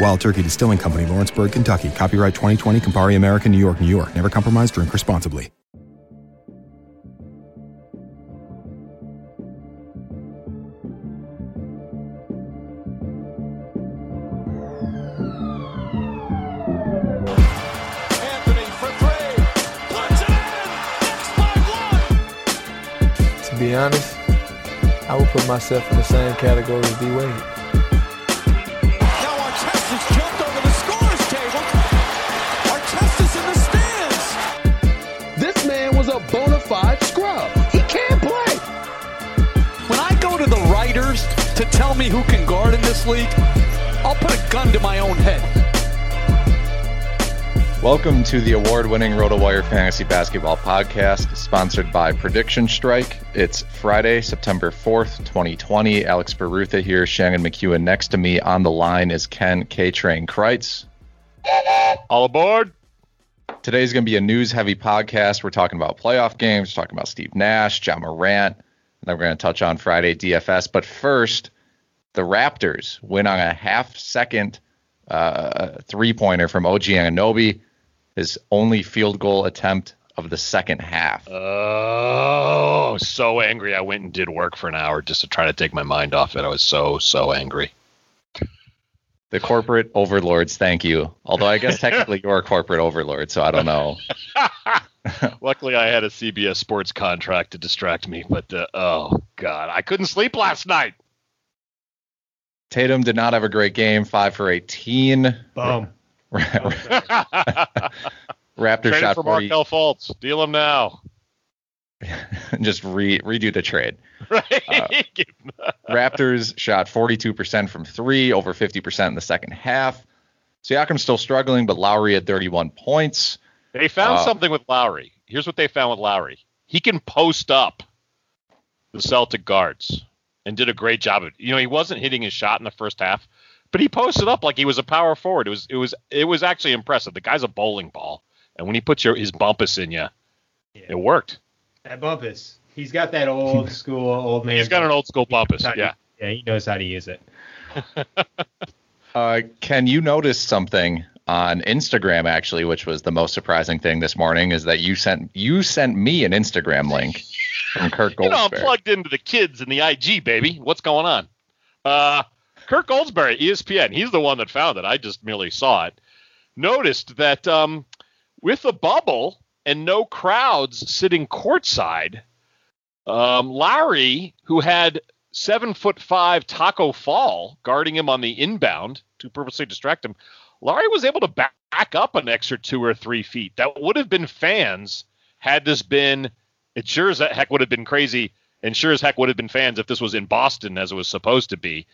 Wild Turkey Distilling Company, Lawrenceburg, Kentucky. Copyright 2020, Campari American, New York, New York. Never compromise, drink responsibly. To be honest, I would put myself in the same category as D Wade. Tell me who can guard in this league, I'll put a gun to my own head. Welcome to the award-winning RotoWire Fantasy Basketball Podcast, sponsored by Prediction Strike. It's Friday, September 4th, 2020. Alex Barutha here, Shannon McEwen next to me on the line is Ken K-Train Crites. All aboard. Today's going to be a news-heavy podcast. We're talking about playoff games, talking about Steve Nash, Ja Morant, and then we're going to touch on Friday DFS. But first, the Raptors win on a half-second uh, three-pointer from OG Anunoby, his only field goal attempt of the second half. Oh, so angry. I went and did work for an hour just to try to take my mind off it. I was so, so angry. The corporate overlords, thank you. Although I guess technically you're a corporate overlord, so I don't know. Luckily, I had a CBS Sports contract to distract me, but uh, oh, God, I couldn't sleep last night. Tatum did not have a great game, five for 18. Boom. Raptor Trade shot for 40. Markelle Fultz. Deal him now. Just re- redo the trade. Right? Uh, Raptors shot 42% from three, over 50% in the second half. Siakam's still struggling, but Lowry had 31 points. they found uh, something with Lowry. Here's what they found with Lowry. He can post up the Celtic guards and did a great job of. You know, he wasn't hitting his shot in the first half, but he posted up like he was a power forward. It was it was it was actually impressive. The guy's a bowling ball, and when he puts your his bumpus in you, it worked. That Bumpus. He's got that old school old man. He's got an old school bumpus. How to- Yeah. Yeah, he knows how to use it. Uh, Ken, you notice something on Instagram actually, which was the most surprising thing this morning, is that you sent you sent me an Instagram link from Kurt You know, I'm Goldsberry. plugged into the kids and the IG, baby. What's going on? Uh, Kirk Goldsberry, ESPN, he's the one that found it. I just merely saw it. Noticed that um, with a bubble and no crowds sitting courtside, um, Lowry, who had seven foot five Tacko Fall guarding him on the inbound to purposely distract him, Lowry was able to back up an extra two or three feet. That would have been fans had this been. It sure as heck would have been crazy, and sure as heck would have been fans if this was in Boston as it was supposed to be.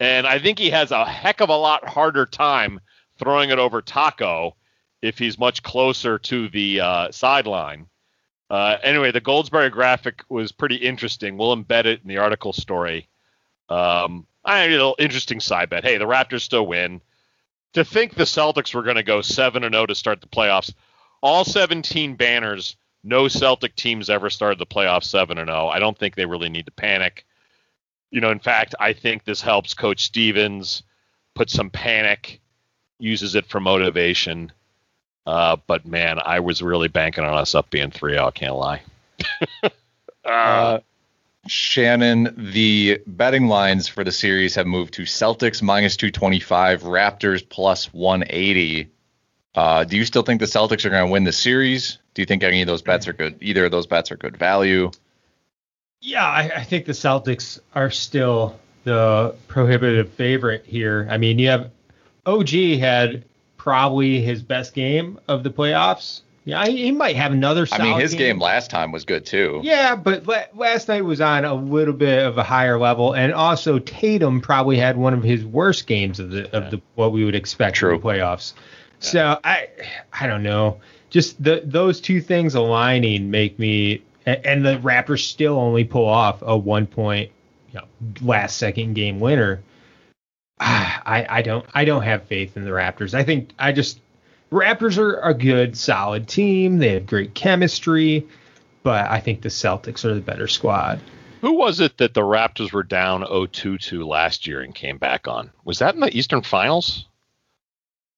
And I think he has a heck of a lot harder time throwing it over Tacko if he's much closer to the uh, sideline. Uh, anyway, the Goldsberry graphic was pretty interesting. We'll embed it in the article story. Um, I a little interesting side bet. Hey, the Raptors still win. To think the Celtics were going to go seven and zero to start the playoffs, all 17 banners no Celtic teams ever started the playoffs 7 and 0. I don't think they really need to panic. You know, in fact, I think this helps Coach Stevens put some panic, uses it for motivation. Uh, but man, I was really banking on us up being 3 0. I can't lie. uh, Shannon, the betting lines for the series have moved to Celtics minus 225, Raptors plus 180. Uh, do you still think the Celtics are going to win the series? Do you think any of those bets are good? Either of those bets are good value? Yeah, I, I think the Celtics are still the prohibitive favorite here. I mean, you have OG had probably his best game of the playoffs. Yeah, he, he might have another. I mean, his game. game. last time was good too. Yeah, but la- last night was on a little bit of a higher level, and also Tatum probably had one of his worst games of the of the what we would expect True. in the playoffs. So I I don't know. Just the those two things aligning make me and the Raptors still only pull off a one point you know, last second game winner. I I don't I don't have faith in the Raptors. I think I just Raptors are a good solid team. They have great chemistry, but I think the Celtics are the better squad. Who was it that the Raptors were down 0-2 to last year and came back on? Was that in the Eastern Finals?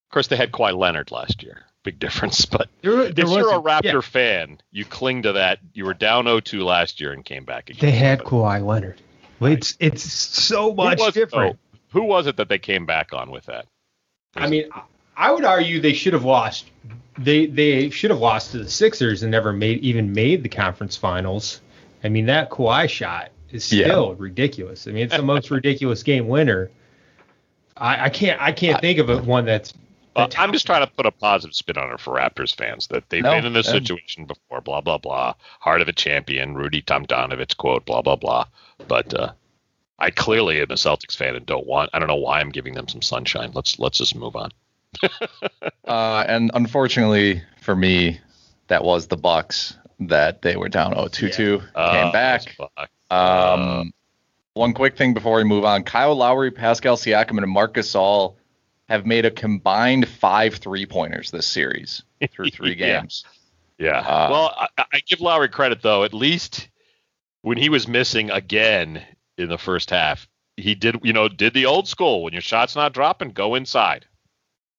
Of course, they had Kawhi Leonard last year. Big difference. But there, there if you're a Raptor yeah. fan, you cling to that. You were down 0-2 last year and came back again. They had Kawhi Leonard. It's it's so much who was, oh, different. Oh, who was it that they came back on with that? Was I mean, it? I would argue they should have lost. They they should have lost to the Sixers and never made even made the conference finals. I mean, that Kawhi shot is still yeah. ridiculous. I mean, it's the most ridiculous game winner. I, I can't I can't I, think of a, one that's uh, I'm just trying to put a positive spin on it for Raptors fans that they've no, been in this situation before. Blah blah blah. Heart of a champion, Rudy Tomjanovich quote. Blah blah blah. But uh, I clearly am a Celtics fan and don't want. I don't know why I'm giving them some sunshine. Let's let's just move on. uh, and unfortunately for me, that was the Bucks that they were down 0-2-2, yeah. Uh, came back. Um, one quick thing before we move on: Kyle Lowry, Pascal Siakam, and Marcus Gasol have made a combined five three pointers this series through three games. Yeah. Uh, well, I, I, give Lowry credit though. At least when he was missing again in the first half, he did you know did the old school when your shot's not dropping, go inside.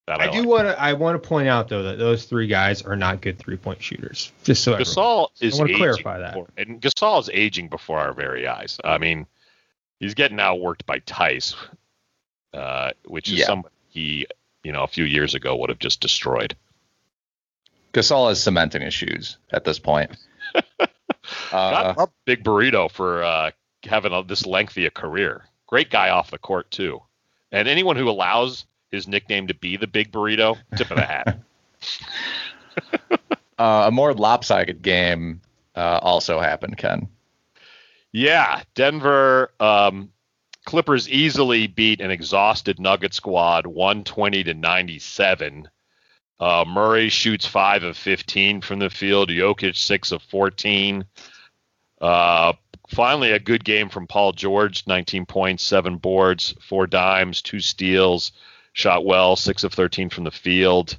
That I, I do like. want to. I want to point out though that those three guys are not good three point shooters. Just so Gasol is. I want to clarify that. Before, and Gasol is aging before our very eyes. I mean, he's getting outworked by Theis, uh, which is yeah. somebody he, you know, a few years ago would have just destroyed. Gasol has cementing his shoes at this point. uh, big burrito for uh, having a, this lengthy a career. Great guy off the court too, and anyone who allows his nickname to be the big burrito, tip of the hat. uh, a more lopsided game uh, also happened, Ken. Yeah, Denver um, Clippers easily beat an exhausted Nugget squad 120 to 97. Uh, Murray shoots 5 of 15 from the field, Jokic 6 of 14. Uh, finally, a good game from Paul George 19 points, 7 boards, 4 dimes, 2 steals. Shot well, 6 of 13 from the field.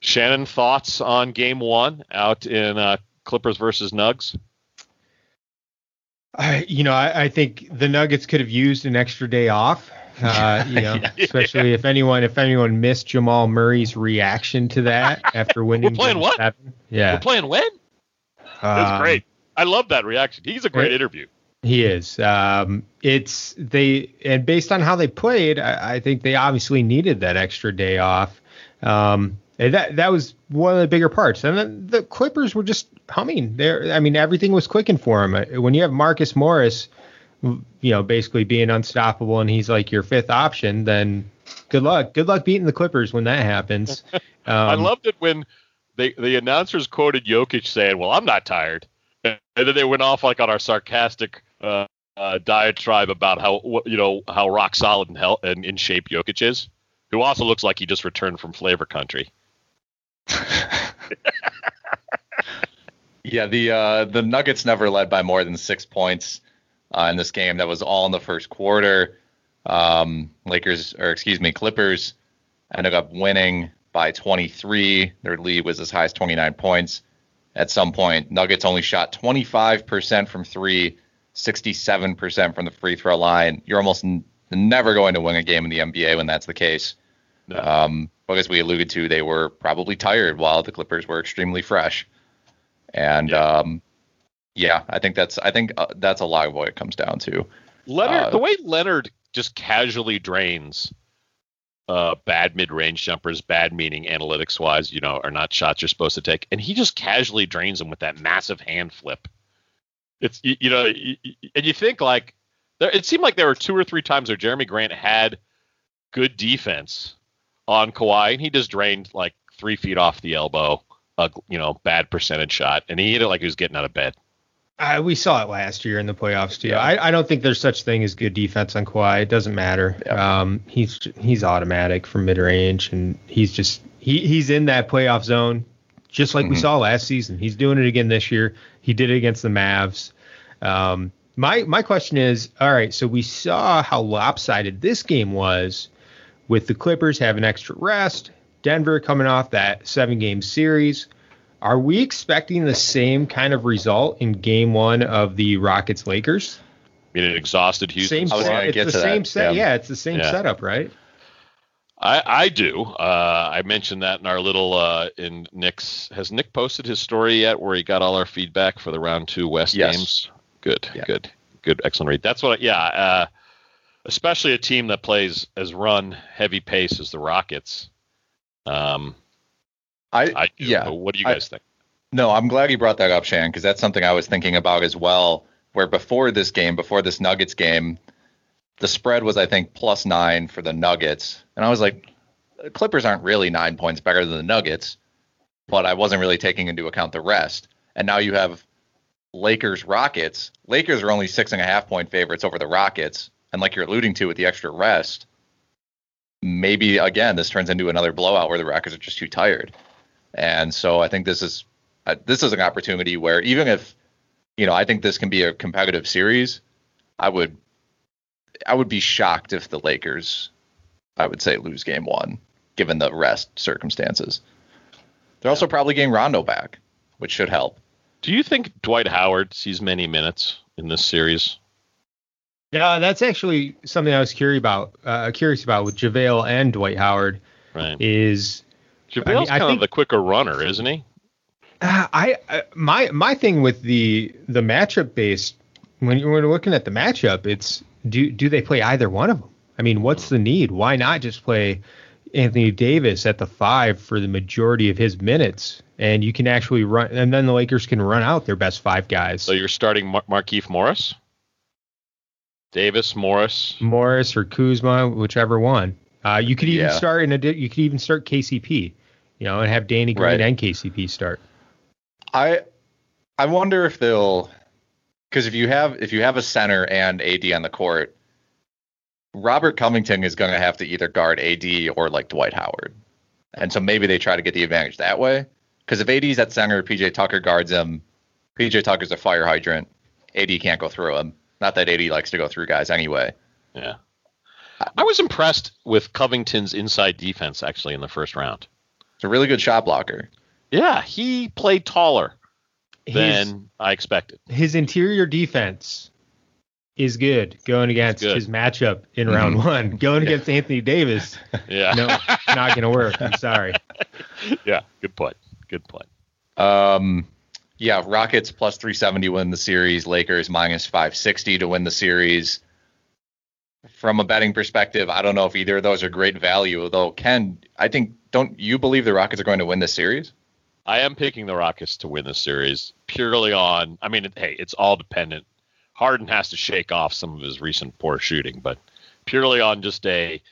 Shannon, thoughts on game one out in uh, Clippers versus Nugs? I, you know, I, I, think the Nuggets could have used an extra day off. Uh, you know, yeah. especially if anyone if anyone missed Jamal Murray's reaction to that after winning. We're playing what? Seven. Yeah, we're playing when? That's um, great. I love that reaction. He's a great it, interview. He is. Um, it's they and based on how they played, I, I, think they obviously needed that extra day off. Um, and that that was one of the bigger parts. And then the Clippers were just humming. There, I mean, everything was clicking for him. When you have Marcus Morris, you know, basically being unstoppable, and he's like your fifth option, then good luck. Good luck beating the Clippers when that happens. Um, I loved it when they the announcers quoted Jokic saying, "Well, I'm not tired," and then they went off like on our sarcastic uh, uh, diatribe about how you know how rock solid and, hell, and in shape Jokic is, who also looks like he just returned from Flavor Country. Yeah, the uh, the Nuggets never led by more than six points uh, in this game. That was all in the first quarter. Um, Lakers, or excuse me, Clippers ended up winning by 23. Their lead was as high as 29 points. At some point, Nuggets only shot 25% from three, 67% from the free throw line. You're almost n- never going to win a game in the NBA when that's the case. No. Um, but as we alluded to, they were probably tired while the Clippers were extremely fresh. And yeah, um, yeah I think that's I think uh, that's a lot of what it comes down to. Leonard, uh, the way Leonard just casually drains uh, bad mid-range jumpers, bad meaning analytics-wise, you know, are not shots you're supposed to take, and he just casually drains them with that massive hand flip. It's you, you know, and you think like there, it seemed like there were two or three times where Jerami Grant had good defense on Kawhi, and he just drained like three feet off the elbow, a you know, bad percentage shot, and he hit it like he was getting out of bed. Uh, we saw it last year in the playoffs too. Yeah. I, I don't think there's such thing as good defense on Kawhi. It doesn't matter. Yeah. Um, he's he's automatic from mid range, and he's just he he's in that playoff zone, just like mm-hmm. we saw last season. He's doing it again this year. He did it against the Mavs. Um, my my question is, all right, so we saw how lopsided this game was, with the Clippers having extra rest, Denver coming off that seven game series. Are we expecting the same kind of result in Game One of the Rockets Lakers? I mean, an exhausted Houston. Same set. It's the same set. Yeah. yeah. it's the same yeah. setup, right? I, I do. Uh, I mentioned that in our little uh, in Nick's. Has Nick posted his story yet, where he got all our feedback for the round two West yes. games? Good, yeah. good, good, excellent read. That's what. I, Yeah, uh, especially a team that plays as run heavy pace as the Rockets. Um, I, I yeah. What do you guys I, think? No, I'm glad you brought that up, Shan, because that's something I was thinking about as well. Where before this game, before this Nuggets game, the spread was I think plus nine for the Nuggets, and I was like, the Clippers aren't really nine points better than the Nuggets, but I wasn't really taking into account the rest. And now you have Lakers Rockets. Lakers are only six and a half point favorites over the Rockets, and like you're alluding to with the extra rest, maybe again this turns into another blowout where the Rockets are just too tired. And so I think this is uh, this is an opportunity where even if you know I think this can be a competitive series, I would I would be shocked if the Lakers I would say lose game 1 given the rest circumstances. They're also probably getting Rondo back, which should help. Do you think Dwight Howard sees many minutes in this series? Yeah, that's actually something I was curious about. Uh, curious about with JaVale and Dwight Howard. Right. Is JaVale's I mean, kind think, of the quicker runner, isn't he? Uh, I, I my my thing with the the matchup based when you're looking at the matchup, it's do do they play either one of them? I mean, what's the need? Why not just play Anthony Davis at the five for the majority of his minutes, and you can actually run, and then the Lakers can run out their best five guys. So you're starting Mar- Markieff Morris, Davis Morris, Morris or Kuzma, whichever one. Uh, you could even yeah. start in a you could even start KCP, you know, and have Danny Green right. and KCP start. I I wonder if they'll because if you have if you have a center and AD on the court, Robert Covington is going to have to either guard AD or like Dwight Howard, and so maybe they try to get the advantage that way. Because if AD's at center, PJ Tucker guards him. PJ Tucker's a fire hydrant. AD can't go through him. Not that AD likes to go through guys anyway. Yeah. I was impressed with Covington's inside defense actually in the first round. It's a really good shot blocker. Yeah, he played taller than I expected. His interior defense is good going against good. his matchup in mm-hmm. round one. Going yeah. against Anthony Davis, yeah, no, not going to work. I'm sorry. Yeah, good point. Good point. Um, Yeah, Rockets plus 370 win the series, Lakers minus 560 to win the series. From a betting perspective, I don't know if either of those are great value, though. Ken, I think, don't you believe the Rockets are going to win this series? I am picking the Rockets to win the series purely on. I mean, hey, it's all dependent. Harden has to shake off some of his recent poor shooting, but purely on just a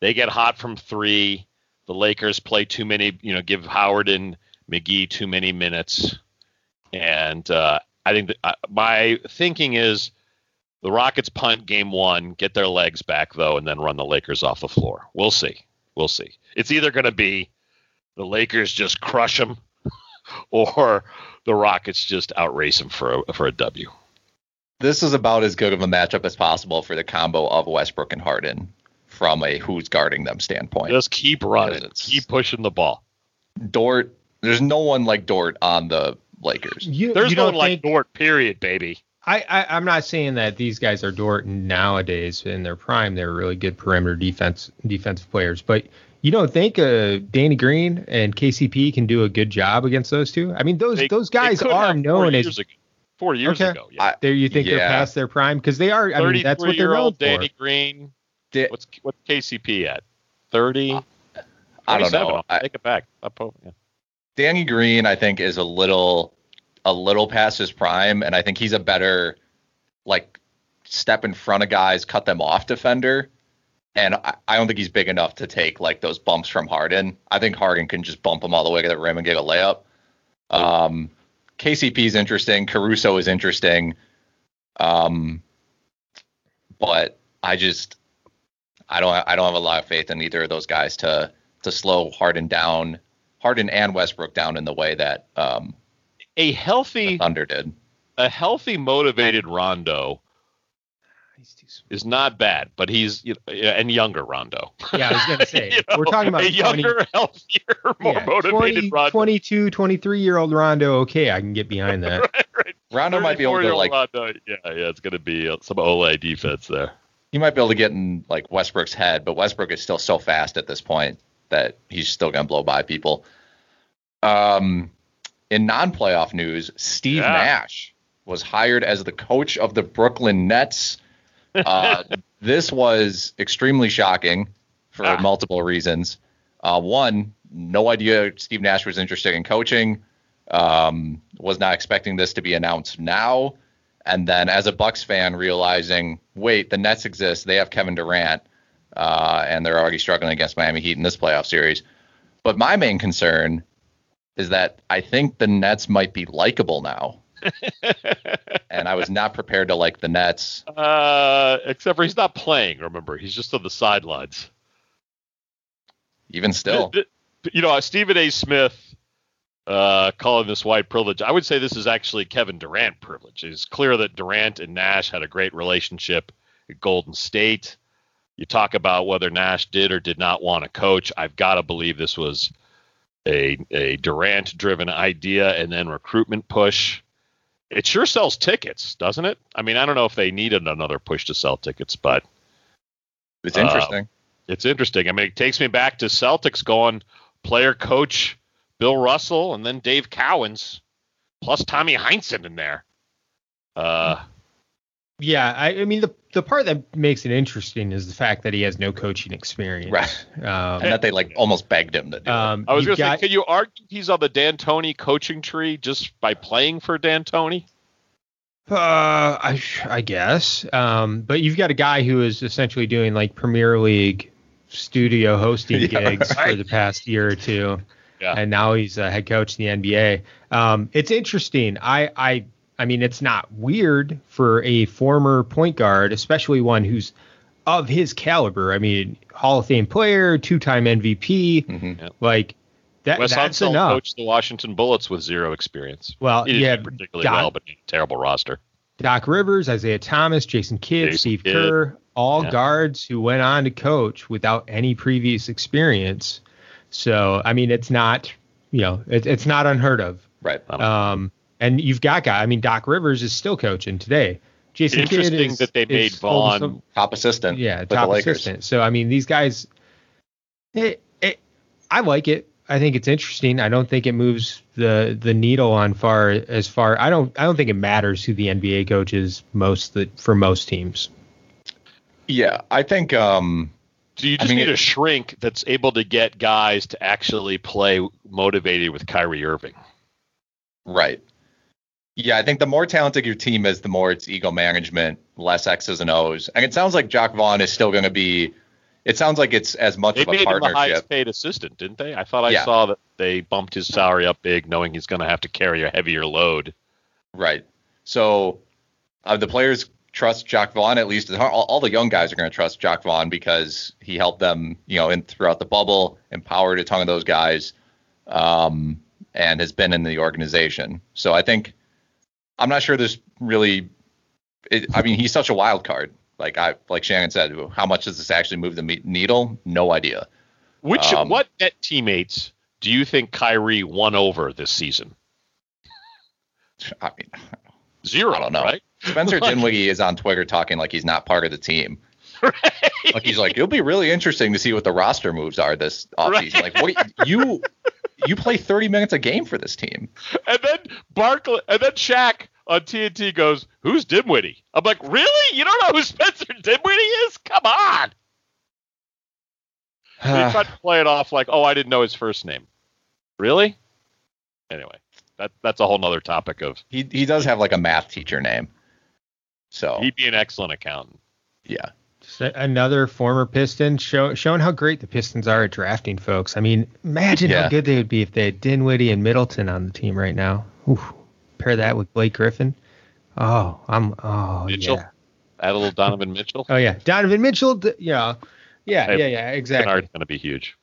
they get hot from three. The Lakers play too many, you know, give Howard and McGee too many minutes. And uh, I think that, uh, my thinking is the Rockets punt game one, get their legs back though, and then run the Lakers off the floor. We'll see. We'll see. It's either going to be the Lakers just crush them, or the Rockets just outrace them for a, for a W. This is about as good of a matchup as possible for the combo of Westbrook and Harden from a who's guarding them standpoint. Just keep running, keep pushing the ball. Dort, there's no one like Dort on the Lakers. You, There's you no don't like think, Dort, period, baby. I, I I'm not saying that these guys are Dort nowadays in their prime. They're really good perimeter defense defensive players, but you don't think uh, Danny Green and KCP can do a good job against those two? I mean, those They- those guys are known four as years ago. Four years Okay. ago. Yeah. there. You think they're past their prime because they are. I mean, that's what they're known Thirty-three-year-old for. Danny Green. Di- What's what's KCP at? Thirty. I don't 27. know. I'll I- take it back. I'll po- yeah. Danny Green, I think, is a little a little past his prime, and I think he's a better like step in front of guys, cut them off defender. And I, I don't think he's big enough to take like those bumps from Harden. I think Harden can just bump him all the way to the rim and get a layup. Um, KCP is interesting. Caruso is interesting. Um, but I just I don't I don't have a lot of faith in either of those guys to to slow Harden down, Harden and Westbrook down in the way that um, A healthy, Thunder did. a healthy, motivated Rondo is not bad, but he's you know, and younger Rondo. Yeah, I was gonna say You know, we're talking about a younger, healthier, more yeah, motivated 20, Rondo. 22, 23 year old Rondo. Okay, I can get behind that. Rondo might be able to like Rondo, yeah, yeah, it's gonna be uh, some Ole defense there. he might be able to get in like Westbrook's head, but Westbrook is still so fast at this point that he's still gonna blow by people. Um, in non-playoff news, Steve Yeah. Nash was hired as the coach of the Brooklyn Nets. Uh, this was extremely shocking for Ah. multiple reasons. Uh, one, no idea Steve Nash was interested in coaching. Um, was not expecting this to be announced now. And then, as a Bucks fan, realizing, wait, the Nets exist. They have Kevin Durant, uh, and they're already struggling against Miami Heat in this playoff series. But my main concern is that I think the Nets might be likable now. and I was not prepared to like the Nets. Uh, except for he's not playing. Remember, he's just on the sidelines. Even still, you know, Stephen A. Smith uh, calling this white privilege. I would say this is actually Kevin Durant privilege. It's clear that Durant and Nash had a great relationship at Golden State. You talk about whether Nash did or did not want to coach. I've got to believe this was a a Durant driven idea and then recruitment push. It sure sells tickets, doesn't it? I mean, I don't know if they needed another push to sell tickets, but it's uh, interesting. it's interesting. I mean, it takes me back to Celtics going player coach Bill Russell and then Dave Cowens plus Tommy Heinsohn in there. Uh, Yeah, I, I mean the the part that makes it interesting is the fact that he has no coaching experience. Right. Um, and that they like almost begged him to do. it. um, I was you've going to got- say, can you argue he's on the D'Antoni coaching tree just by playing for D'Antoni? Uh, I I guess. Um, but you've got a guy who is essentially doing like Premier League studio hosting Yeah, gigs for the past year or two, Yeah. and now he's a head coach in the NBA. Um, it's interesting. I I I mean, it's not weird for a former point guard, especially one who's of his caliber. I mean, Hall of Fame player, two-time MVP, Mhm. Yeah. like that. Wes that's Unseld enough. coached the Washington Bullets with zero experience. Well, He yeah, particularly Doc- well, but he had a terrible roster. Doc Rivers, Isiah Thomas, Jason Kidd, Jason Steve Kidd. Kerr, all Yeah. guards who went on to coach without any previous experience. So, I mean, it's not, you know, it, it's not unheard of. right. Um, and you've got guy. I mean, Doc Rivers is still coaching today. Jason Kidd Interesting is, that they made Vaughn- some- Top assistant. yeah, top assistant. So, I mean, these guys, it, it, I like it. I think it's interesting. I don't think it moves the the needle on far as far. I don't I don't think it matters who the NBA coach is most that for most teams. Yeah, I think. um So you just I mean, need a shrink that's able to get guys to actually play motivated with Kyrie Irving. Right. Yeah, I think the more talented your team is, the more it's ego management, less X's and O's. And it sounds like Jacque Vaughn is still going to be. It sounds like it's as much They of a made him the highest paid assistant, didn't they? I thought I Yeah. saw that they bumped his salary up big, knowing he's going to have to carry a heavier load. Right. So uh, the players trust Jacque Vaughn. At least all, all the young guys are going to trust Jacque Vaughn because he helped them, you know, in throughout the bubble, empowered a ton of those guys, um, and has been in the organization. So I think I'm not sure there's really. It, I mean, he's such a wild card. Like I, like Shannon said, how much does this actually move the me- needle? No idea. Which Um, what net teammates do you think Kyrie won over this season? I mean, Zero. I don't know. Right? Spencer Dinwiddie is on Twitter talking like he's not part of the team. Right. Like he's like, it'll be really interesting to see what the roster moves are this offseason. Like, what you you play 30 minutes a game for this team. And then Barkley, and then Shaq on TNT goes, "Who's Dimwitty?" I'm like, "Really? You don't know who Spencer Dimwitty is? Come on!" he tried to play it off like, "Oh, I didn't know his first name." Really? Anyway, that that's a whole nother topic of He he does have like a math teacher name. So he'd be an excellent accountant. yeah. Just a- another former Piston show, showing how great the Pistons are at drafting folks. I mean, imagine Yeah. how good they would be if they had Dinwiddie and Middleton on the team right now. Oof. Pair that with Blake Griffin. Oh, I'm. Oh, Mitchell? yeah. Add a little Donovan Mitchell. Oh yeah, Donovan Mitchell. Yeah, yeah, yeah, yeah. Exactly. Kennard's going to be huge.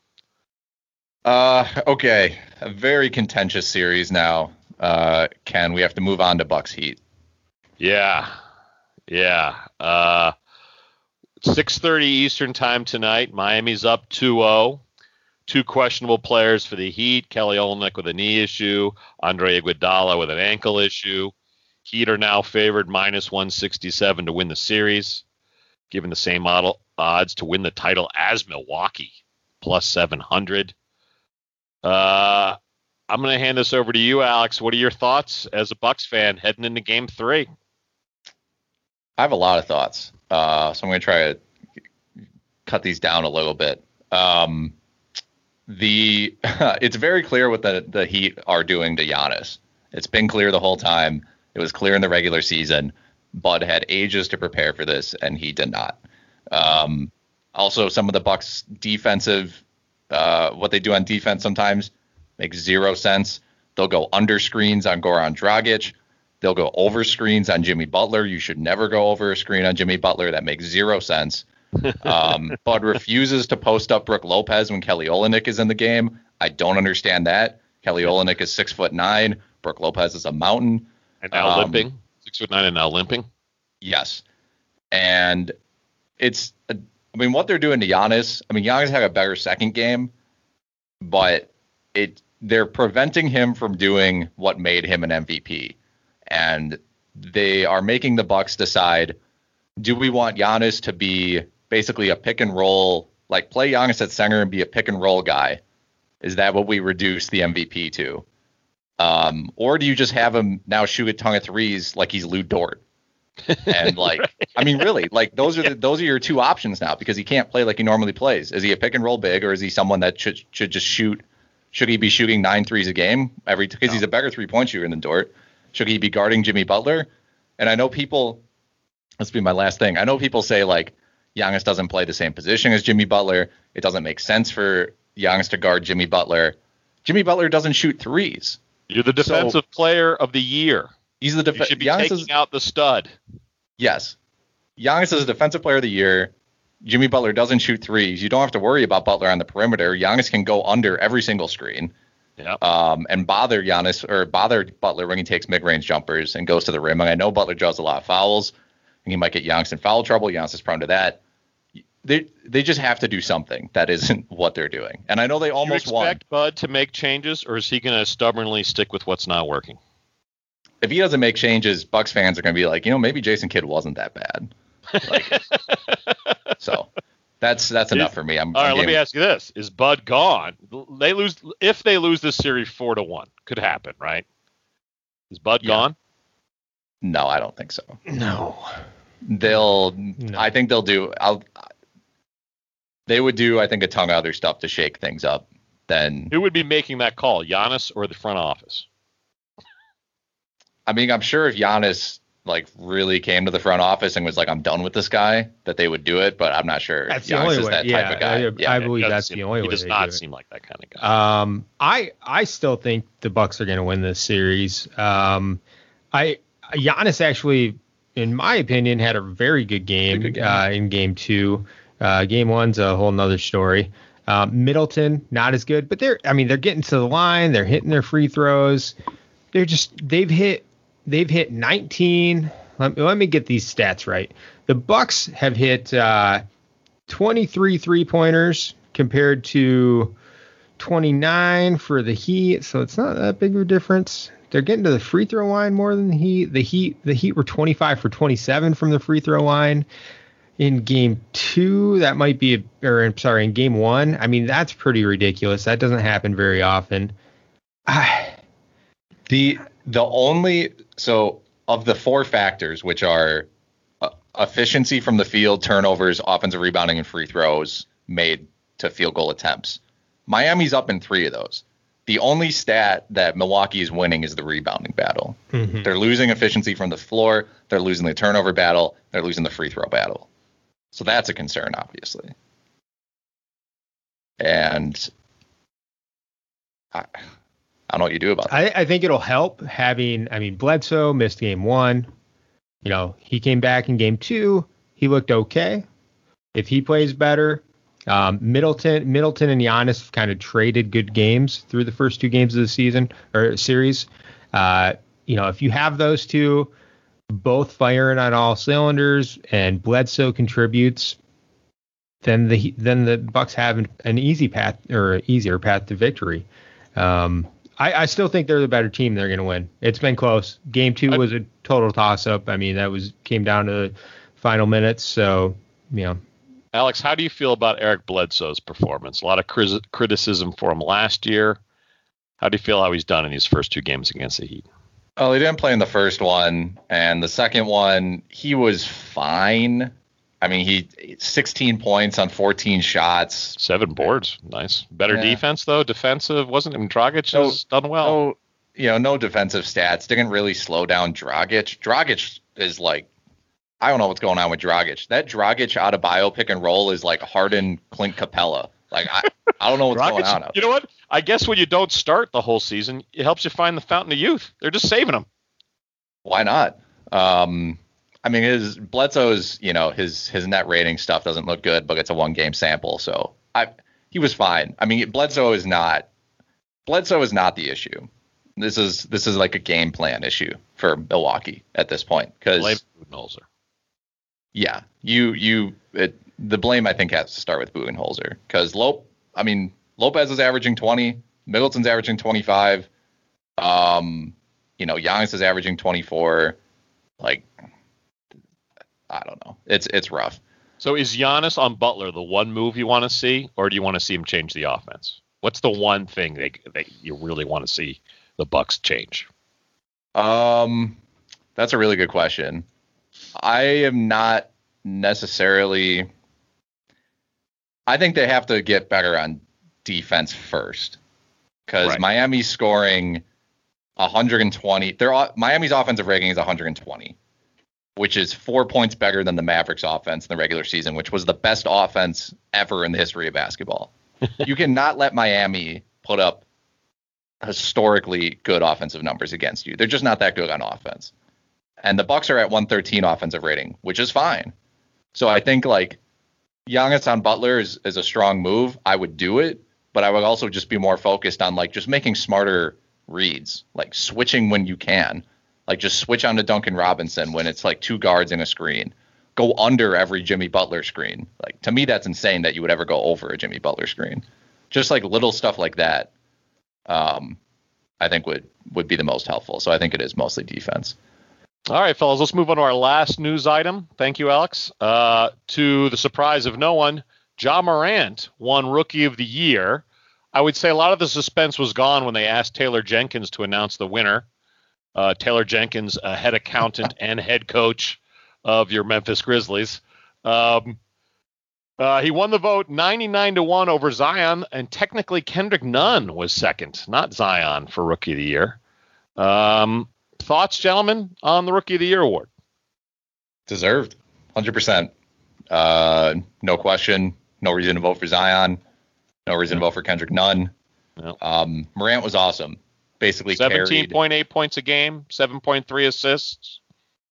Uh okay. A very contentious series now. Uh Ken, we have to move on to Bucks Heat. Yeah, yeah. Uh, 6:30 Eastern time tonight. Miami's up 2-0. Two questionable players for the Heat: Kelly Olynyk with a knee issue, Andre Iguodala with an ankle issue. Heat are now favored minus 167 to win the series, given the same model odds to win the title as Milwaukee, plus 700. Uh, I'm going to hand this over to you, Alex. What are your thoughts as a Bucks fan heading into Game Three? I have a lot of thoughts. Uh, so I'm going to try to cut these down a little bit. Um, the it's very clear what the the Heat are doing to Giannis. It's been clear the whole time. It was clear in the regular season. Bud had ages to prepare for this, and he did not. Um, also, some of the Bucks' defensive, uh, what they do on defense sometimes makes zero sense. They'll go under screens on Goran Dragic. They'll go over screens on Jimmy Butler. You should never go over a screen on Jimmy Butler. That makes zero sense. Um, Bud refuses to post up Brook Lopez when Kelly Olynyk is in the game. I don't understand that. Kelly Olynyk is six foot nine. Brook Lopez is a mountain. And now Um, limping. Six foot nine and now limping. Yes. And it's, I mean, what they're doing to Giannis, I mean, Giannis had a better second game, but it, they're preventing him from doing what made him an MVP. And they are making the Bucks decide, do we want Giannis to be basically a pick and roll, like play Giannis at center and be a pick and roll guy? Is that what we reduce the MVP to? Um, or do you just have him now shoot a ton of threes like he's Lu Dort? And like, I mean, really, like those are the, those are your two options now because he can't play like he normally plays. Is he a pick and roll big, or is he someone that should should just shoot? Should he be shooting nine threes a game every? Because he's a better three point shooter than Dort. Should he be guarding Jimmy Butler? And I know people. Let's be my last thing. I know people say like Giannis doesn't play the same position as Jimmy Butler. It doesn't make sense for Giannis to guard Jimmy Butler. Jimmy Butler doesn't shoot threes. You're the So- defensive player of the year. He's the You defense. should be Giannis taking is out the stud. yes. Giannis is a defensive player of the year. Jimmy Butler doesn't shoot threes. You don't have to worry about Butler on the perimeter. Giannis can go under every single screen. Yeah. um, and bother Giannis or bother Butler when he takes mid-range jumpers and goes to the rim. And I know Butler draws a lot of fouls, and he might get Giannis in foul trouble. Giannis is prone to that. They they just have to do something that isn't what they're doing. And I know they Do you almost won. expect Bud to make changes, or is he going to stubbornly stick with what's not working? If he doesn't make changes, Bucks fans are going to be like, you know, maybe Jason Kidd wasn't that bad. Like, so, That's that's enough for me. I'm, All right, I'm let me ask you this: Is Bud gone? They lose if they lose this series four to one. Could happen, right? Is Bud Yeah. gone? No, I don't think so. No. They'll. I think they'll do. I'll. They would do, I think, a ton of other stuff to shake things up. Then, Who would be making that call, Giannis or the front office? I mean, I'm sure if Giannis like really came to the front office and was like, "I'm done with this guy," that they would do it. But I'm not sure. That's the only is way. that yeah, type of guy. I, yeah, I believe that's seem- the only he way. He does not do seem like that kind of guy. Um, I I still think the Bucks are going to win this series. Um, I Giannis actually, in my opinion, had a very good game, Good game. Uh, in game two. Uh, game one's a whole nother story. Um, Middleton not as good, but they're I mean they're getting to the line, they're hitting their free throws. They're just they've hit they've hit 19. Let me, let me get these stats right. The Bucks have hit uh, 23 three pointers compared to 29 for the Heat, so it's not that big of a difference. They're getting to the free throw line more than the Heat. The Heat the Heat were 25 for 27 from the free throw line. In game two, that might be, a, or I'm sorry, in game one, I mean that's pretty ridiculous. That doesn't happen very often. I, The the only so of the four factors, which are uh, efficiency from the field, turnovers, offensive rebounding, and free throws made to field goal attempts. Miami's up in three of those. The only stat that Milwaukee is winning is the rebounding battle. Mhm. They're losing efficiency from the floor. They're losing the turnover battle. They're losing the free throw battle. So that's a concern, obviously. And I, I don't know what you do about that. I, I think it'll help having. I mean, Bledsoe missed game one. You know, he came back in game two. He looked okay. If he plays better, um, Middleton, Middleton and Giannis have kind of traded good games through the first two games of the season or series. Uh, you know, if you have those two both firing on all cylinders and Bledsoe contributes, then the then the Bucks have an, an easy path or easier path to victory. Um, I, I still think they're the better team. They're going to win. It's been close. Game two was a total toss up. I mean, that was came down to the final minutes. So, you know, Alex, how do you feel about Eric Bledsoe's performance? A lot of cris- criticism for him last year. How do you feel how he's done in these first two games against the Heat? Oh, he didn't play in the first one, and the second one he was fine. I mean, he 16 points on 14 shots, seven boards, nice. Better Yeah. defense though, defensive wasn't. Mean, Dragic No- has done well. No, you know, no defensive stats. Didn't really slow down Dragic. Dragic is like, I don't know what's going on with Dragic. That Dragic out of bio pick and roll is like Harden, Clint Capela. Like I, I don't know what's going on. you know what? I guess when you don't start the whole season, it helps you find the fountain of youth. They're just saving them. why not? Um, I mean, his Bledsoe's, you know, his his net rating stuff doesn't look good, but it's a one game sample, so I he was fine. I mean, Bledsoe is not Bledsoe is not the issue. This is this is like a game plan issue for Milwaukee at this point because Budenholzer. yeah, you you it, the blame I think has to start with Budenholzer because Lop I mean Lopez is averaging 20, Middleton's averaging 25, um, you know Giannis is averaging 24. Like I don't know, it's it's rough. So is Giannis on Butler the one move you want to see, or do you want to see him change the offense? What's the one thing they, they you really want to see the Bucks change? Um, that's a really good question. I am not necessarily. I think they have to get better on defense first, because Right. Miami's scoring 120. Their o- Miami's offensive rating is 120, which is four points better than the Mavericks' offense in the regular season, which was the best offense ever in the history of basketball. you cannot let Miami put up historically good offensive numbers against you. They're just not that good on offense. And the Bucks are at 113 offensive rating, which is fine. So I think like Giannis on Butler is, is a strong move. I would do it, but I would also just be more focused on like just making smarter reads, like switching when you can. Like just switch on to Duncan Robinson when it's like two guards in a screen. Go under every Jimmy Butler screen. Like to me that's insane that you would ever go over a Jimmy Butler screen. Just like little stuff like that um, I think would would be the most helpful. So I think it is mostly defense. All right, fellas, let's move on to our last news item. Thank you, Alex. Uh, to the surprise of no one, Ja Morant won Rookie of the Year. I would say a lot of the suspense was gone when they asked Taylor Jenkins to announce the winner. Uh, Taylor Jenkins, a head accountant and head coach of your Memphis Grizzlies. Um, uh, he won the vote 99 to 1 over Zion, and technically Kendrick Nunn was second, not Zion, for Rookie of the Year. Um, thoughts, gentlemen, on the Rookie of the Year award? Deserved, 100%. Uh, no question. No reason to vote for Zion. No reason to vote for Kendrick Nunn. Um, Morant was awesome. Basically, seventeen point eight points a game, seven point three assists,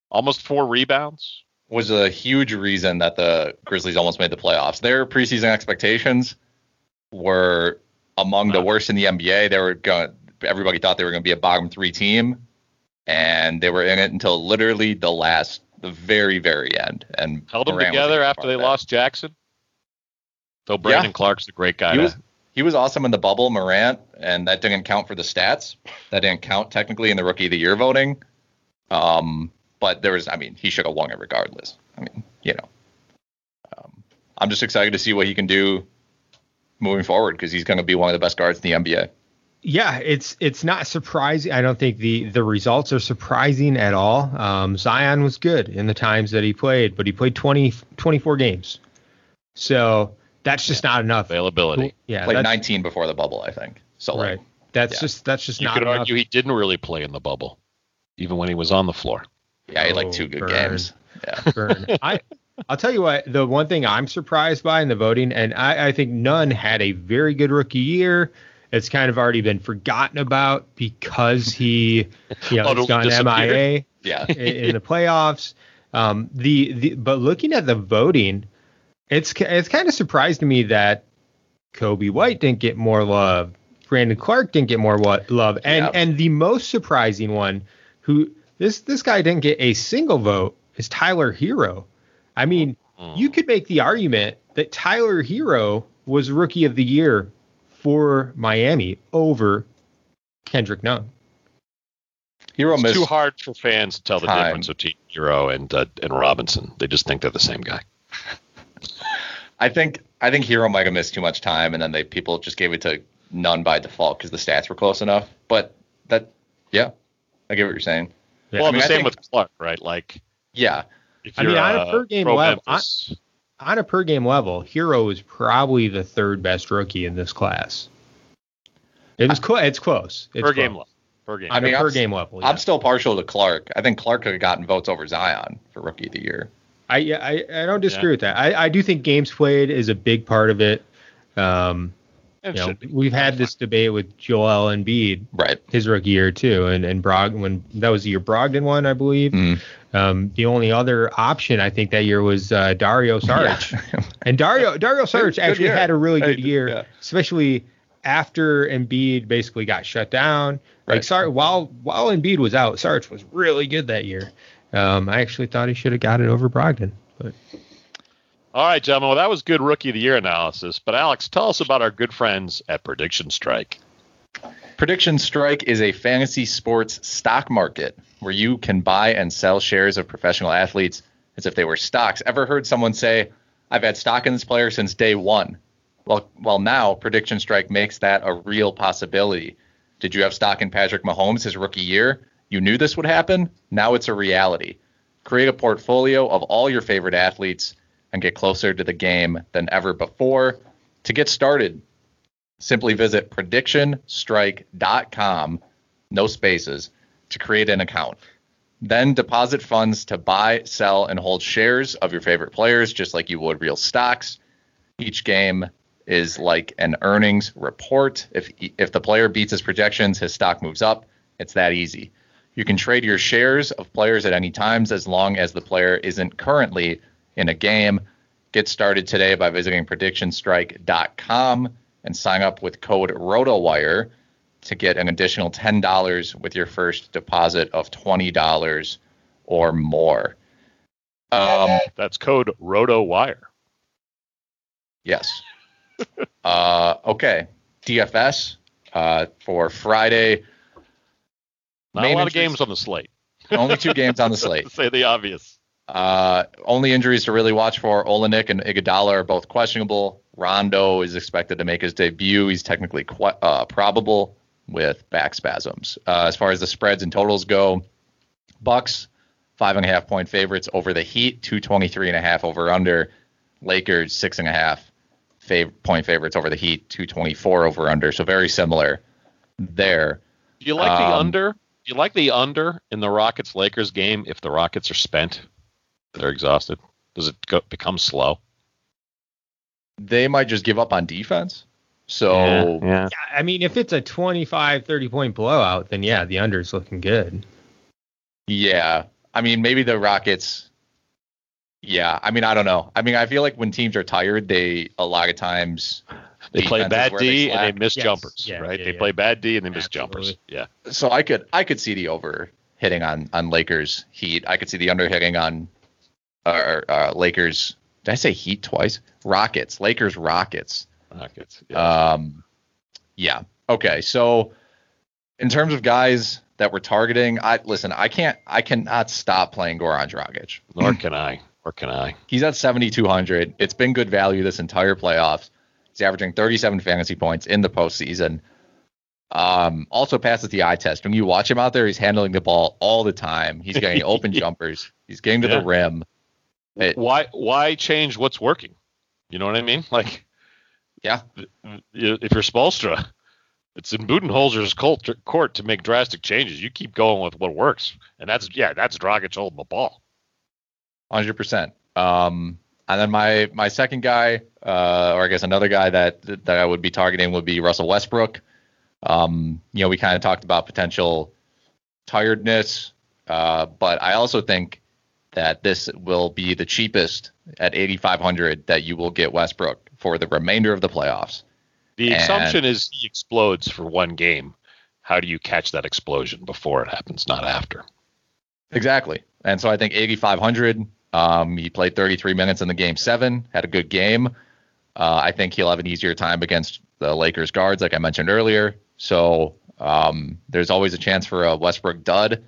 almost four rebounds. Was a huge reason that the Grizzlies almost made the playoffs. Their preseason expectations were among the worst in the NBA. They were going. Everybody thought they were going to be a bottom three team, and they were in it until literally the last, the very, very end. And held them together after they lost Jackson. Though Brandon yeah. Clarke's a great guy. Was, he was awesome in the bubble, Morant, and that didn't count for the stats. That didn't count technically in the rookie of the year voting. Um, but there was, I mean, he should have won it regardless. I mean, you know, um, I'm just excited to see what he can do moving forward because he's going to be one of the best guards in the NBA. Yeah, it's it's not surprising. I don't think the the results are surprising at all. Um, Zion was good in the times that he played, but he played 20 24 games. So that's just yeah. not enough availability. Yeah, played 19 before the bubble, I think. So right, like, that's yeah. just that's just not enough. you could enough. argue he didn't really play in the bubble, even when he was on the floor. Yeah, he had like two good burn. games. Yeah, burn. I I'll tell you what, the one thing I'm surprised by in the voting, and I, I think Nunn had a very good rookie year. It's kind of already been forgotten about because he, you know, has gone MIA. Yeah. in, in the playoffs. Um, the, the but looking at the voting, it's it's kind of surprised to me that Coby White didn't get more love, Brandon Clarke didn't get more love, and yeah. and the most surprising one, who this this guy didn't get a single vote, is Tyler Herro. I mean, mm. you could make the argument that Tyler Herro was Rookie of the Year for Miami over Kendrick Nunn. Herro it's missed too hard for fans to tell time. the difference between Herro and uh, and Robinson. They just think they're the same guy. I think I think Herro might have missed too much time, and then they people just gave it to Nunn by default because the stats were close enough. But that, yeah, I get what you're saying. Yeah. Well, I mean, the same think, with Clarke, right? Like, yeah. I mean, on a per game level, on, on, a per game level, Herro is probably the third best rookie in this class. It was close. It's close. It's per close. game level. Per game. I mean, per I'm, game level. Yeah. I'm still partial to Clarke. I think Clarke could have gotten votes over Zion for rookie of the year. I I, I don't disagree yeah. with that. I, I do think games played is a big part of it. Um, you know, we've had this debate with Joel Embiid, right? His rookie year too, and and Brog when that was the year Brogdon won, I believe. Mm. Um, the only other option I think that year was uh, Dario Saric, yeah. and Dario Dario Saric actually year. had a really good year, yeah. especially after Embiid basically got shut down. Right. Like Sar- while while Embiid was out, Saric was really good that year. Um, I actually thought he should have got it over Brogdon. But all right, gentlemen. Well, that was good rookie of the year analysis. But Alex, tell us about our good friends at Prediction Strike. Prediction Strike is a fantasy sports stock market where you can buy and sell shares of professional athletes as if they were stocks. Ever heard someone say, "I've had stock in this player since day one"? Well, well, now Prediction Strike makes that a real possibility. Did you have stock in Patrick Mahomes his rookie year? You knew this would happen. Now it's a reality. Create a portfolio of all your favorite athletes and get closer to the game than ever before. To get started, simply visit predictionstrike.com, no spaces, to create an account. Then deposit funds to buy, sell, and hold shares of your favorite players, just like you would real stocks. Each game is like an earnings report. If if the player beats his projections, his stock moves up. It's that easy. You can trade your shares of players at any times as long as the player isn't currently in a game. Get started today by visiting predictionstrike.com and sign up with code ROTOWIRE to get an additional $10 with your first deposit of $20 or more. Um, That's code ROTOWIRE. Yes. uh, okay. DFS uh, for Friday, not Main a lot of games on the slate. only two games on the slate. say the obvious. Uh, only injuries to really watch for: Olynyk and Iguodala are both questionable. Rondo is expected to make his debut. He's technically qu- uh, probable with back spasms. Uh, as far as the spreads and totals go, Bucks five and a half point favorites over the Heat, two twenty three and a half over under. Lakers six and a half fav- point favorites over the Heat, two twenty four over under. So very similar there. Do you like the Um, under? Do you like the under in the Rockets Lakers game if the Rockets are spent? They're exhausted. Does it go, become slow? They might just give up on defense. So yeah. Yeah, I mean, if it's a 25, 30 point blowout, then yeah, the under is looking good. Yeah. I mean, maybe the Rockets. Yeah. I mean, I don't know. I mean, I feel like when teams are tired, they a lot of times They play bad D they and they miss Yes. jumpers, Yeah, right? yeah, they yeah. play bad D and they miss jumpers. Yeah. So I could I could see the over hitting on on Lakers Heat. I could see the under hitting on uh, uh, Lakers. Did I say Heat twice? Rockets. Lakers Rockets. Rockets. Yeah. Um, yeah. Okay. So in terms of guys that we're targeting, I listen. I can't. I cannot stop playing Goran Dragic. Nor can I. Or can I? He's at 7,200. It's been good value this entire playoffs. He's averaging 37 fantasy points in the postseason. Um, also passes the eye test. When you watch him out there, he's handling the ball all the time. He's getting open jumpers. He's getting to Yeah. the rim. It- why why change what's working? You know what I mean? Like, Yeah. if you're Spoelstra, it's in Budenholzer's court, court to make drastic changes. You keep going with what works, and that's yeah, that's Dragic holding the ball. Hundred percent. And then my my second guy, uh, or I guess another guy that that I would be targeting would be Russell Westbrook. Um, you know, we kind of talked about potential tiredness, uh, but I also think that this will be the cheapest at 8,500 that you will get Westbrook for the remainder of the playoffs. The And- assumption is he explodes for one game. How do you catch that explosion before it happens, not after? Exactly. And so I think 8,500. Um, he played 33 minutes in the game seven, had a good game. Uh, I think he'll have an easier time against the Lakers guards, like I mentioned earlier. So um, there's always a chance for a Westbrook dud.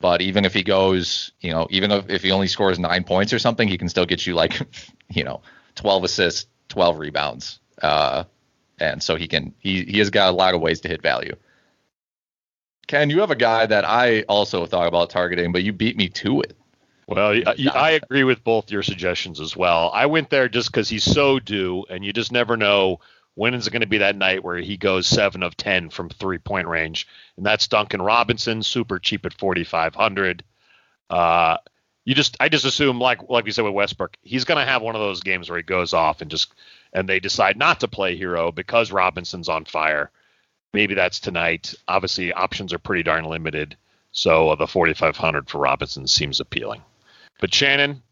But even if he goes, you know, even if, if he only scores nine points or something, he can still get you like, you know, 12 assists, 12 rebounds. Uh, and so he can, he, he has got a lot of ways to hit value. Ken, you have a guy that I also thought about targeting, but you beat me to it. Well, I, I agree with both your suggestions as well. I went there just because he's so due, and you just never know when is it going to be that night where he goes seven of ten from three point range, and that's Duncan Robinson, super cheap at forty five hundred. Uh, you just, I just assume, like like we said with Westbrook, he's going to have one of those games where he goes off and just, and they decide not to play Herro because Robinson's on fire. Maybe that's tonight. Obviously, options are pretty darn limited, so uh, the forty five hundred for Robinson seems appealing. But Shannon,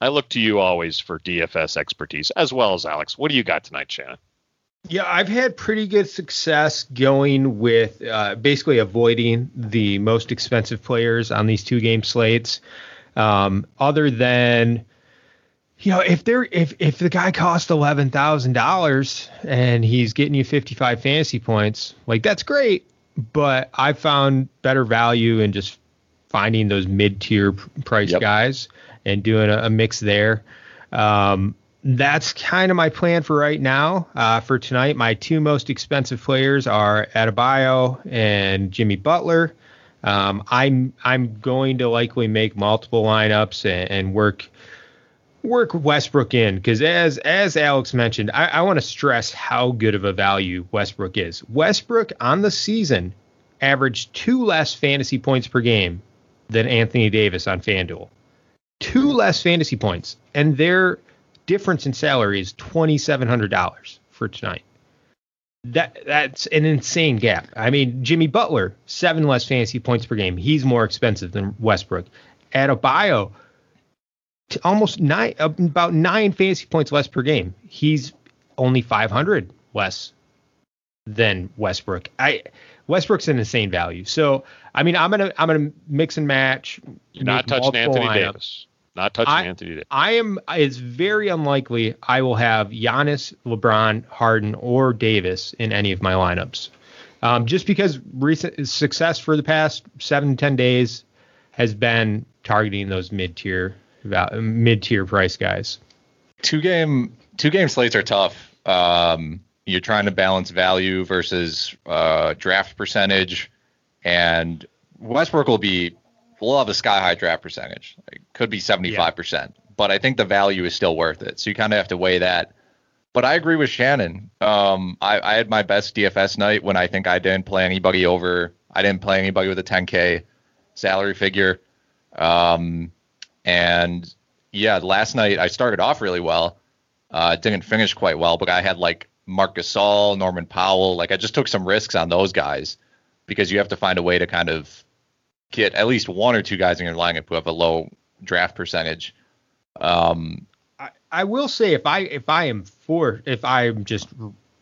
I look to you always for DFS expertise, as well as Alex. What do you got tonight, Shannon? Yeah, I've had pretty good success going with uh, basically avoiding the most expensive players on these two game slates. Um, other than, you know, if they're if if the guy costs eleven thousand dollars and he's getting you fifty five fantasy points, like that's great. But I found better value in just finding those mid tier price Yep. guys and doing a, a mix there. Um, that's kind of my plan for right now. Uh, for tonight, my two most expensive players are Adebayo and Jimmy Butler. Um, I'm I'm going to likely make multiple lineups and, and work work Westbrook in because as as Alex mentioned, I, I want to stress how good of a value Westbrook is. Westbrook on the season averaged two less fantasy points per game than Anthony Davis on FanDuel. Two less fantasy points, and their difference in salary is twenty seven hundred dollars for tonight. That that's an insane gap. I mean, Jimmy Butler, seven less fantasy points per game. He's more expensive than Westbrook. Adebayo, almost nine, about nine fantasy points less per game. He's only five hundred less than Westbrook. I Westbrook's an insane value. So I mean, I'm gonna I'm gonna mix and match. You're not make touching Anthony lineups. Davis. Not touching I- Anthony Davis. I am. It's very unlikely I will have Giannis, LeBron, Harden, or Davis in any of my lineups, um, just because recent success for the past seven to ten days has been targeting those mid tier mid tier price guys. Two game two game slates are tough. Um, you're trying to balance value versus uh, draft percentage, and Westbrook will be will have a sky high draft percentage. It could be 75%, yeah. but I think the value is still worth it. So you kind of have to weigh that. But I agree with Shannon. Um, I, I had my best DFS night when I think I didn't play anybody over. I didn't play anybody with a 10k salary figure. Um, and yeah, last night I started off really well. Uh, didn't finish quite well, but I had like Marc Gasol, Norman Powell. Like I just took some risks on those guys because you have to find a way to kind of get at least one or two guys in your lineup who have a low draft percentage. Um, I, I will say if I if I am for if I'm just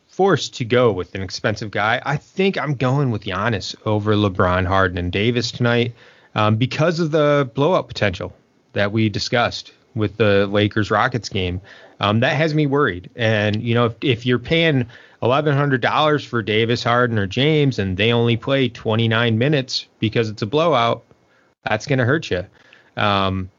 forced to go with an expensive guy, I think I'm going with Giannis over LeBron, Harden, and Davis tonight um, because of the blowout potential that we discussed with the Lakers Rockets game. Um, that has me worried. And you know, if, if you're paying eleven hundred dollars for Davis, Harden, or James, and they only play 29 minutes because it's a blowout, that's going to hurt you. Um,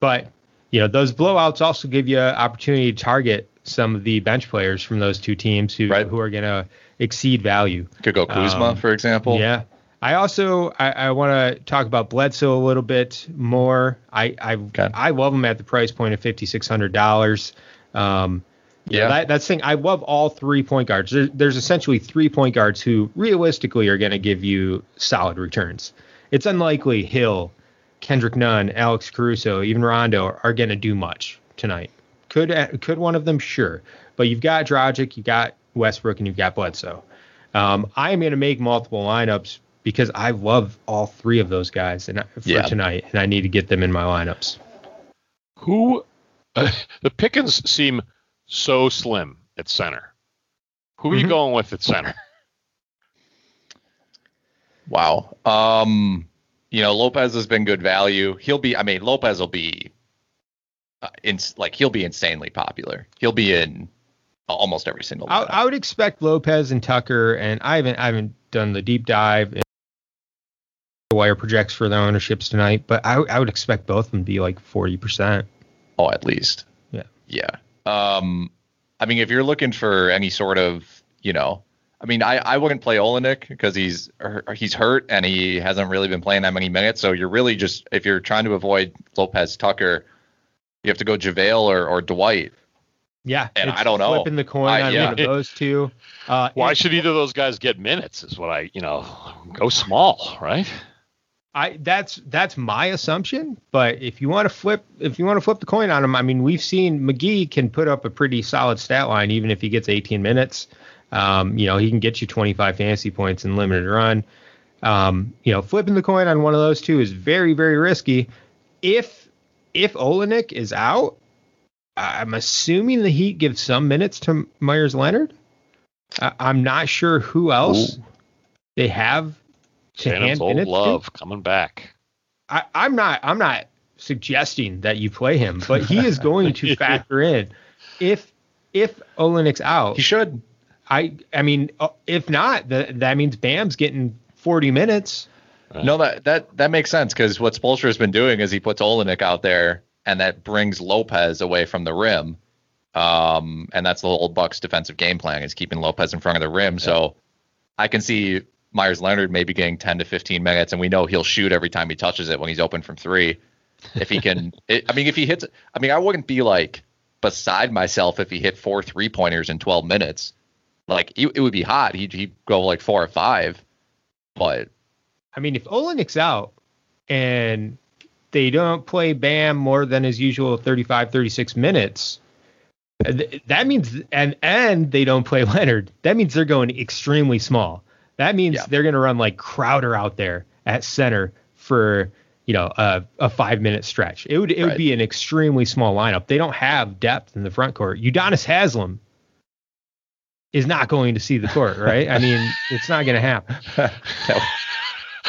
but you know, those blowouts also give you an opportunity to target some of the bench players from those two teams who right. who are going to exceed value. Could go Kuzma, um, for example. Yeah. I also I, I want to talk about Bledsoe a little bit more. I I okay. I love him at the price point of fifty six hundred dollars. Um, yeah, that, that's thing. I love all three point guards. There, there's essentially three point guards who realistically are going to give you solid returns. It's unlikely Hill, Kendrick Nunn, Alex Caruso, even Rondo are going to do much tonight. Could could one of them? Sure, but you've got Dragic, you've got Westbrook, and you've got Bledsoe. Um, I am going to make multiple lineups because I love all three of those guys and for yeah. tonight, and I need to get them in my lineups. Who uh, the Pickens seem so slim at center. Who are mm-hmm. you going with at center? Wow. Um, you know, Lopez has been good value. He'll be. I mean, Lopez will be. Uh, in, like he'll be insanely popular. He'll be in almost every single. I, I, would expect Lopez and Tucker, and I haven't I haven't done the deep dive. Wire projects for their ownerships tonight, but I, I would expect both of them to be like forty percent. Oh, at least. Yeah. Yeah. Um, I mean, if you're looking for any sort of, you know, I mean, I, I wouldn't play Olynyk because he's he's hurt and he hasn't really been playing that many minutes. So you're really just if you're trying to avoid Lopez Tucker, you have to go JaVale or, or Dwight. Yeah, and I don't know. Flipping the coin I, on yeah. one of those two. Uh, Why should either of those guys get minutes? Is what I, you know, go small, right? I that's that's my assumption. But if you want to flip if you want to flip the coin on him, I mean, we've seen McGee can put up a pretty solid stat line even if he gets 18 minutes. Um, you know, he can get you 25 fantasy points in limited run. Um, you know, flipping the coin on one of those two is very very risky. If if Olynyk is out, I'm assuming the Heat give some minutes to Meyers Leonard. I, am not sure who else Ooh. they have Shannon's old love coming back. I, I'm not. I'm not suggesting that you play him, but he is going to factor in if if Olynyk's out. He should. I I mean, uh, if not, that that means Bam's getting 40 minutes. Right. No, that that that makes sense because what Spoelstra has been doing is he puts Olynyk out there, and that brings Lopez away from the rim. Um, and that's the whole Bucks defensive game plan is keeping Lopez in front of the rim. Yeah. So I can see Meyers Leonard maybe getting 10 to 15 minutes, and we know he'll shoot every time he touches it when he's open from three. If he can, it, I mean, if he hits, I mean, I wouldn't be like beside myself if he hit four three pointers in 12 minutes. Like it, it would be hot. He'd, he'd go like four or five, but I mean, if Olynyk's out and they don't play Bam more than his usual 35, 36 minutes, that means and and they don't play Leonard. That means they're going extremely small. That means yeah. they're going to run like Crowder out there at center for you know a, a five minute stretch. It would it right. would be an extremely small lineup. They don't have depth in the front court. Udonis Haslem is not going to see the court, right? I mean, it's not going to happen.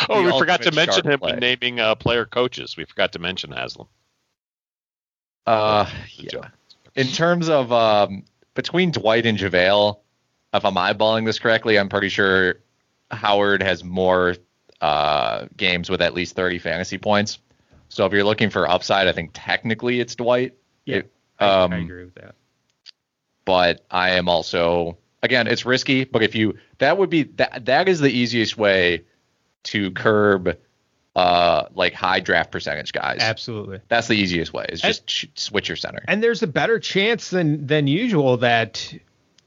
oh, we forgot to mention him play. naming uh, player coaches. We forgot to mention Haslem. Uh, yeah. In terms of um, between Dwight and JaVale, if I'm eyeballing this correctly, I'm pretty sure Howard has more uh, games with at least 30 fantasy points. So if you're looking for upside, I think technically it's Dwight. Yeah, It- I, um, I agree with that. but I am also again it's risky. But if you that would be that that is the easiest way to curb uh like high draft percentage guys. Absolutely. That's the easiest way. Is just sh- switch your center. And there's a better chance than than usual that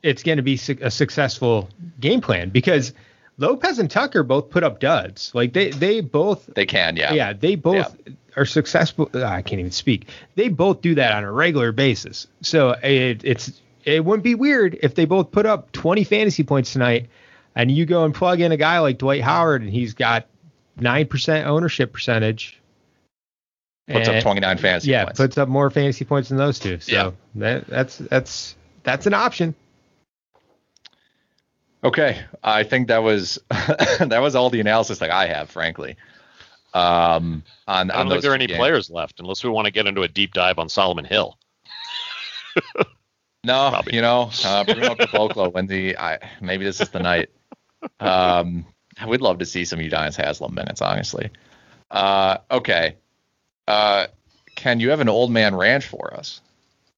it's going to be su- a successful game plan because Lopez and Tucker both put up duds. Like they they both They can, yeah. yeah they both are successful. uh, I can't even speak. They both do that on a regular basis. So it, it's it wouldn't be weird if they both put up 20 fantasy points tonight, and you go and plug in a guy like Dwight Howard and he's got nine percent ownership percentage. Puts up 29 fantasy yeah, points. puts up more fantasy points than those two. So Yeah. that, that's that's that's an option. Okay, I think that was that was all the analysis that I have, frankly. Um, on I don't on think there are any games. players left unless we want to get into a deep dive on Solomon Hill. No, you know, uh, Bruno Caboclo when the I maybe this is the night. Um, I would love to see some Udonis Haslem minutes, honestly. Uh, okay, uh, Ken, you have an old man ranch for us.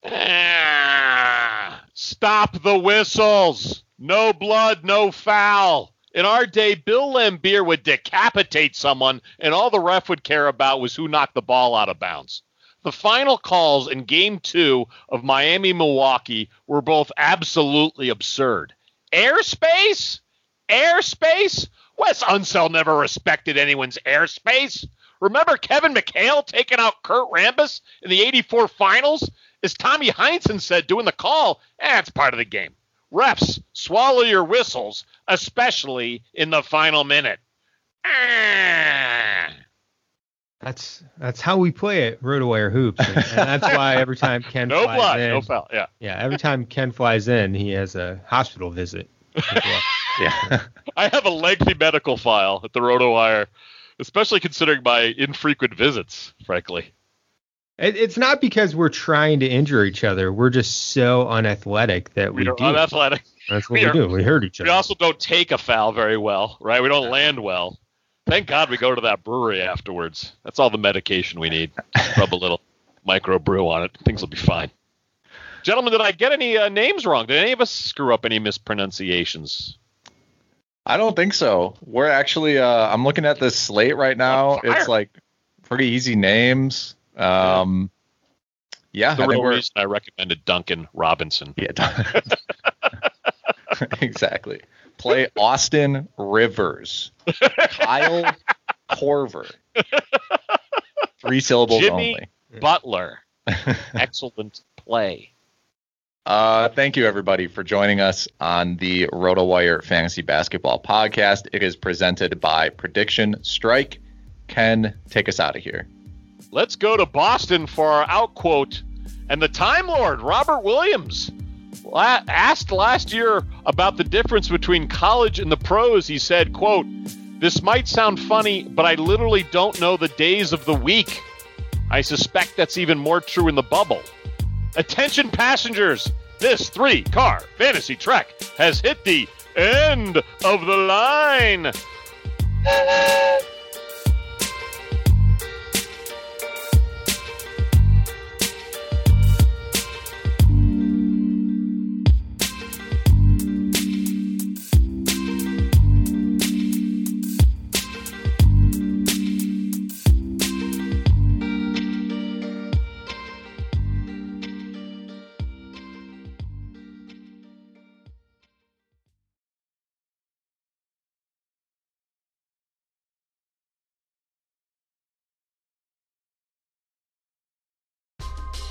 Ah, Stop the whistles. No blood, no foul. In our day, Bill Laimbeer would decapitate someone, and all the ref would care about was who knocked the ball out of bounds. The final calls in game two of Miami Milwaukee were both absolutely absurd. Airspace? Airspace? Wes Unseld never respected anyone's airspace. Remember Kevin McHale taking out Kurt Rambis in the 84 finals? As Tommy Heinsohn said doing the call, eh, it's part of the game. Refs, swallow your whistles, especially in the final minute. Ah. That's that's how we play it, RotoWire hoops, and, and that's why every time Ken No flies blood, in, no foul. Yeah. yeah, every time Ken flies in, he has a hospital visit. well. Yeah, I have a lengthy medical file at the RotoWire, especially considering my infrequent visits, frankly. It, it's not because we're trying to injure each other. We're just so unathletic that we, We are do. unathletic. That's what we we, are- do. We hurt each other. We also don't take a foul very well, right? We don't land well. Thank God we go to that brewery afterwards. That's all the medication we need. Rub a little micro brew on it. Things will be fine. Gentlemen, did I get any uh, names wrong? Did any of us screw up any mispronunciations? I don't think so. We're actually uh, I'm looking at this slate right now. It's like pretty easy names. Um, yeah, the I real reason I recommended Duncan Robinson. yeah. exactly. Play Austin Rivers, Kyle Korver. Three syllables Jimmy only. Butler. Excellent play. Uh, thank you, everybody, for joining us on the RotoWire Fantasy Basketball Podcast. It is presented by Prediction Strike. Ken, take us out of here. Let's go to Boston for our outquote. And the Time Lord, Robert Williams, asked last year about the difference between college and the pros. He said, quote, This might sound funny, but I literally don't know the days of the week. I suspect that's even more true in the bubble. Attention passengers, this three car fantasy trek has hit the end of the line.